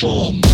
Shame.